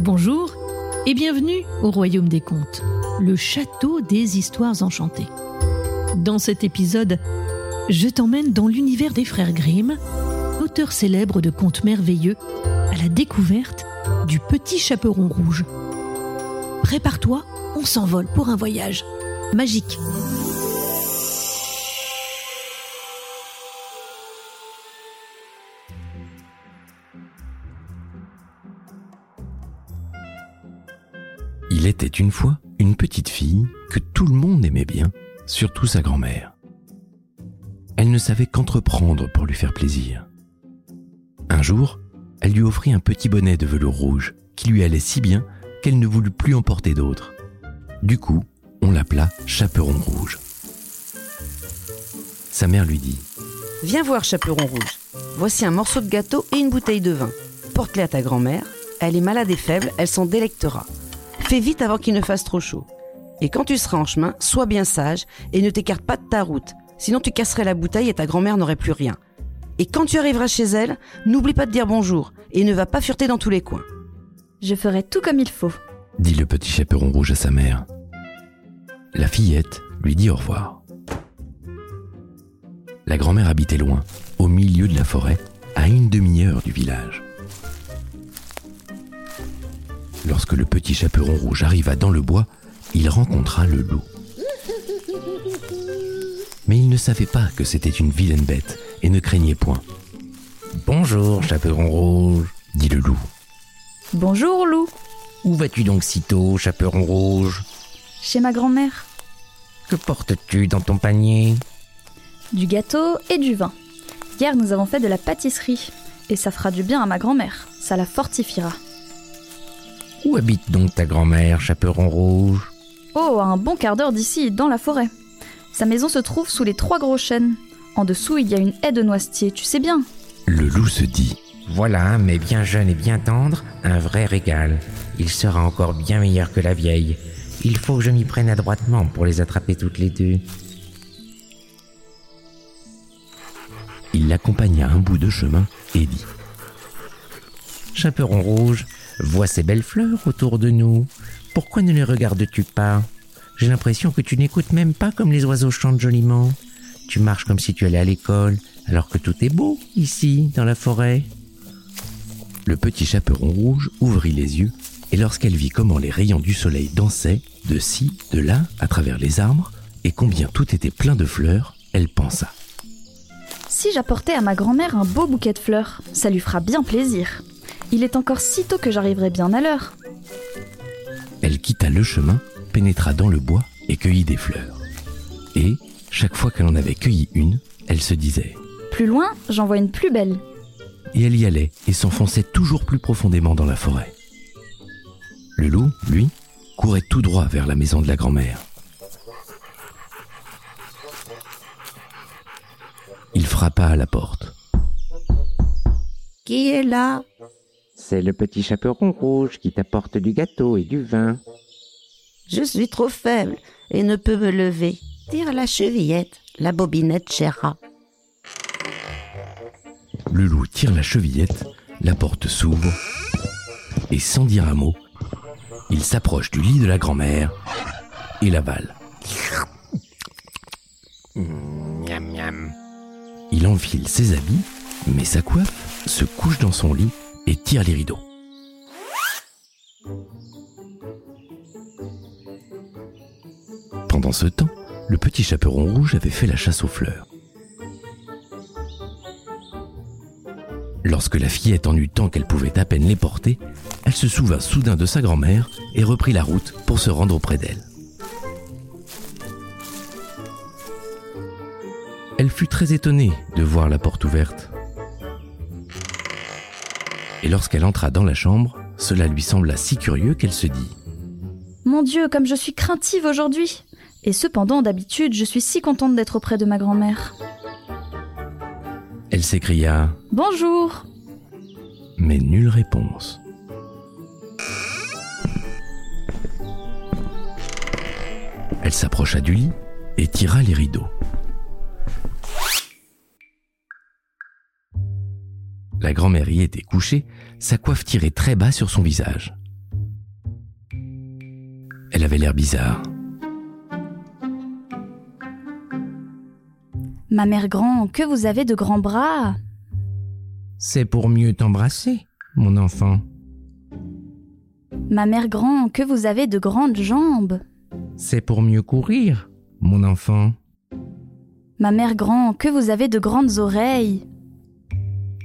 Bonjour et bienvenue au Royaume des Contes, le château des histoires enchantées. Dans cet épisode, je t'emmène dans l'univers des frères Grimm, auteurs célèbres de contes merveilleux, à la découverte du petit chaperon rouge. Prépare-toi, on s'envole pour un voyage magique. Était une fois une petite fille que tout le monde aimait bien, surtout sa grand-mère. Elle ne savait qu'entreprendre pour lui faire plaisir. Un jour, elle lui offrit un petit bonnet de velours rouge qui lui allait si bien qu'elle ne voulut plus en porter d'autres. Du coup, on l'appela Chaperon Rouge. Sa mère lui dit Viens voir, chaperon rouge. Voici un morceau de gâteau et une bouteille de vin. Porte-les à ta grand-mère. Elle est malade et faible, elle s'en délectera. Fais vite avant qu'il ne fasse trop chaud. Et quand tu seras en chemin, sois bien sage et ne t'écarte pas de ta route. Sinon tu casserais la bouteille et ta grand-mère n'aurait plus rien. Et quand tu arriveras chez elle, n'oublie pas de dire bonjour et ne va pas fureter dans tous les coins. Je ferai tout comme il faut. dit le petit chaperon rouge à sa mère. La fillette lui dit au revoir. La grand-mère habitait loin, au milieu de la forêt, à une demi-heure du village. Lorsque le petit chaperon rouge arriva dans le bois, il rencontra le loup. Mais il ne savait pas que c'était une vilaine bête et ne craignait point. Bonjour, chaperon rouge, dit le loup. Bonjour, loup. Où vas-tu donc si tôt, chaperon rouge? Chez ma grand-mère. Que portes-tu dans ton panier? Du gâteau et du vin. Hier, nous avons fait de la pâtisserie. Et ça fera du bien à ma grand-mère. Ça la fortifiera. Où habite donc ta grand-mère, chaperon rouge? Oh, à un bon quart d'heure d'ici, dans la forêt. Sa maison se trouve sous les trois gros chênes. En dessous, il y a une haie de noisetiers, tu sais bien. Le loup se dit. Voilà, mais bien jeune et bien tendre, un vrai régal. Il sera encore bien meilleur que la vieille. Il faut que je m'y prenne adroitement pour les attraper toutes les deux. Il l'accompagna un bout de chemin et dit Chaperon rouge, vois ces belles fleurs autour de nous. Pourquoi ne les regardes-tu pas? J'ai l'impression que tu n'écoutes même pas comme les oiseaux chantent joliment. Tu marches comme si tu allais à l'école, alors que tout est beau ici, dans la forêt. Le petit chaperon rouge ouvrit les yeux, et lorsqu'elle vit comment les rayons du soleil dansaient, de ci, de là, à travers les arbres, et combien tout était plein de fleurs, elle pensa. Si j'apportais à ma grand-mère un beau bouquet de fleurs, ça lui fera bien plaisir. Il est encore si tôt que j'arriverai bien à l'heure. Elle quitta le chemin, pénétra dans le bois et cueillit des fleurs. Et, chaque fois qu'elle en avait cueilli une, elle se disait Plus loin, j'en vois une plus belle. et elle y allait et s'enfonçait toujours plus profondément dans la forêt. Le loup, lui, courait tout droit vers la maison de la grand-mère. Il frappa à la porte. Qui est là? C'est le petit chaperon rouge qui t'apporte du gâteau et du vin. Je suis trop faible et ne peux me lever. Tire la chevillette, la bobinette chera. Le loup tire la chevillette, la porte s'ouvre, et sans dire un mot, il s'approche du lit de la grand-mère et l'avale. Miam miam. Il enfile ses habits, met sa coiffe, se couche dans son lit et tire les rideaux. Pendant ce temps, le petit chaperon rouge avait fait la chasse aux fleurs. Lorsque la fillette en eut tant qu'elle pouvait à peine les porter, elle se souvint soudain de sa grand-mère et reprit la route pour se rendre auprès d'elle. Elle fut très étonnée de voir la porte ouverte. Et lorsqu'elle entra dans la chambre, cela lui sembla si curieux qu'elle se dit Mon Dieu, comme je suis craintive aujourd'hui. Et cependant, d'habitude, je suis si contente d'être auprès de ma grand-mère. Elle s'écria, Bonjour mais nulle réponse. Elle s'approcha du lit et tira les rideaux. La grand-mère y était couchée, sa coiffe tirée très bas sur son visage. Elle avait l'air bizarre. Ma mère grand, que vous avez de grands bras? C'est pour mieux t'embrasser, mon enfant. Ma mère grand, que vous avez de grandes jambes? C'est pour mieux courir, mon enfant. Ma mère grand, que vous avez de grandes oreilles?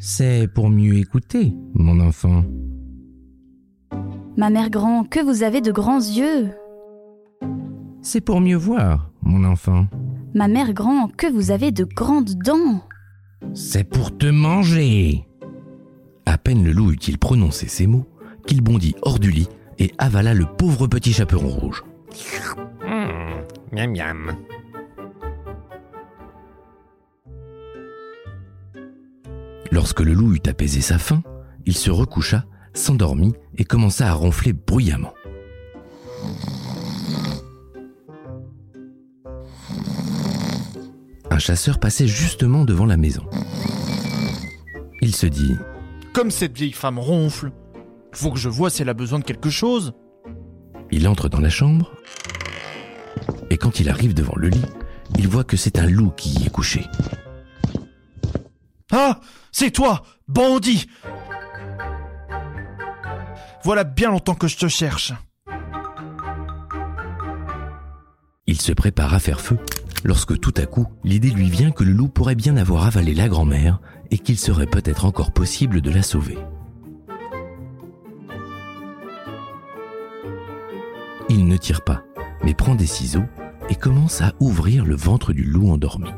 C'est pour mieux écouter, mon enfant. Ma mère grand, que vous avez de grands yeux C'est pour mieux voir, mon enfant. Ma mère grand, que vous avez de grandes dents C'est pour te manger. À peine le loup eut-il prononcé ces mots qu'il bondit hors du lit et avala le pauvre petit chaperon rouge. Mmh, miam miam. Lorsque le loup eut apaisé sa faim, il se recoucha, s'endormit et commença à ronfler bruyamment. Un chasseur passait justement devant la maison. Il se dit Comme cette vieille femme ronfle, faut que je vois si elle a besoin de quelque chose. Il entre dans la chambre et quand il arrive devant le lit, il voit que c'est un loup qui y est couché. Ah C'est toi, bandit Voilà bien longtemps que je te cherche. Il se prépare à faire feu lorsque tout à coup, l'idée lui vient que le loup pourrait bien avoir avalé la grand-mère et qu'il serait peut-être encore possible de la sauver. Il ne tire pas, mais prend des ciseaux et commence à ouvrir le ventre du loup endormi.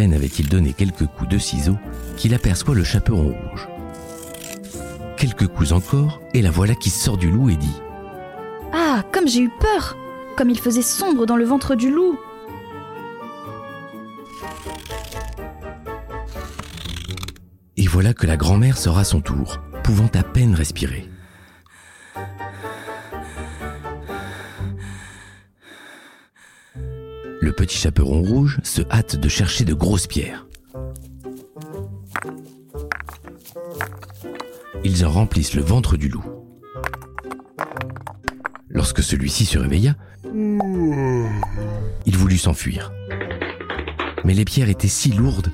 Peine avait-il donné quelques coups de ciseaux qu'il aperçoit le chaperon rouge. Quelques coups encore, et la voilà qui sort du loup et dit Ah, comme j'ai eu peur Comme il faisait sombre dans le ventre du loup Et voilà que la grand-mère sort à son tour, pouvant à peine respirer. Le petit chaperon rouge se hâte de chercher de grosses pierres. Ils en remplissent le ventre du loup. Lorsque celui-ci se réveilla, il voulut s'enfuir. Mais les pierres étaient si lourdes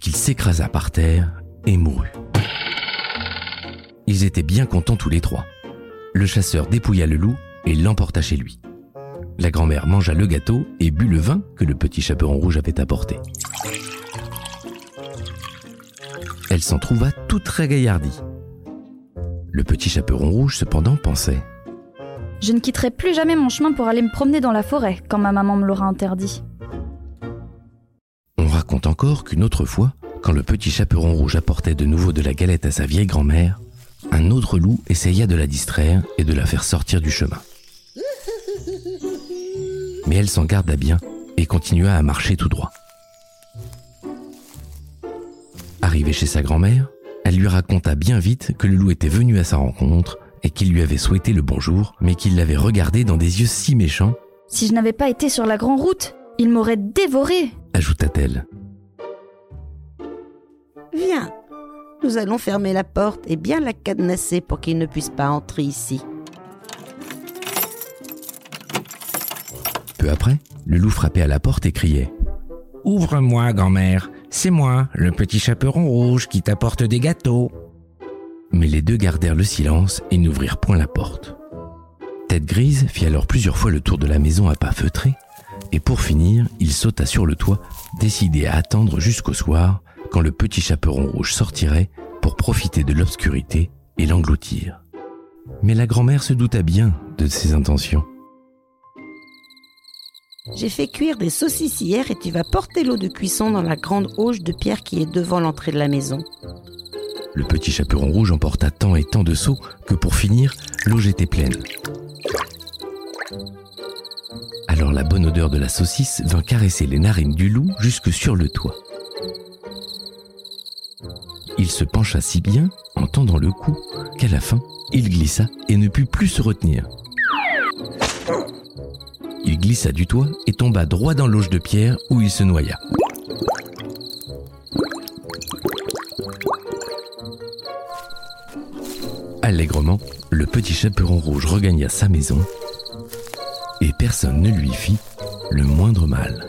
qu'il s'écrasa par terre et mourut. Ils étaient bien contents tous les trois. Le chasseur dépouilla le loup et l'emporta chez lui. La grand-mère mangea le gâteau et but le vin que le petit chaperon rouge avait apporté. Elle s'en trouva toute ragaillardie. Le petit chaperon rouge, cependant, pensait Je ne quitterai plus jamais mon chemin pour aller me promener dans la forêt quand ma maman me l'aura interdit. On raconte encore qu'une autre fois, quand le petit chaperon rouge apportait de nouveau de la galette à sa vieille grand-mère, un autre loup essaya de la distraire et de la faire sortir du chemin. Mais elle s'en garda bien et continua à marcher tout droit. Arrivée chez sa grand-mère, elle lui raconta bien vite que le loup était venu à sa rencontre et qu'il lui avait souhaité le bonjour, mais qu'il l'avait regardé dans des yeux si méchants, Si je n'avais pas été sur la grande route, il m'aurait dévoré ajouta-t-elle. Viens, nous allons fermer la porte et bien la cadenasser pour qu'il ne puisse pas entrer ici. Peu après, le loup frappait à la porte et criait Ouvre-moi, grand-mère. C'est moi, le petit chaperon rouge qui t'apporte des gâteaux. Mais les deux gardèrent le silence et n'ouvrirent point la porte. Tête grise fit alors plusieurs fois le tour de la maison à pas feutrés, et pour finir, il sauta sur le toit, décidé à attendre jusqu'au soir, quand le petit chaperon rouge sortirait pour profiter de l'obscurité et l'engloutir. Mais la grand-mère se douta bien de ses intentions. J'ai fait cuire des saucisses hier et tu vas porter l'eau de cuisson dans la grande auge de pierre qui est devant l'entrée de la maison. Le petit chaperon rouge emporta tant et tant de seaux que pour finir, l'auge était pleine. Alors la bonne odeur de la saucisse vint caresser les narines du loup jusque sur le toit. Il se pencha si bien, en tendant le cou, qu'à la fin, il glissa et ne put plus se retenir. Il glissa du toit et tomba droit dans l'auge de pierre où il se noya. Allègrement, le petit chaperon rouge regagna sa maison et personne ne lui fit le moindre mal.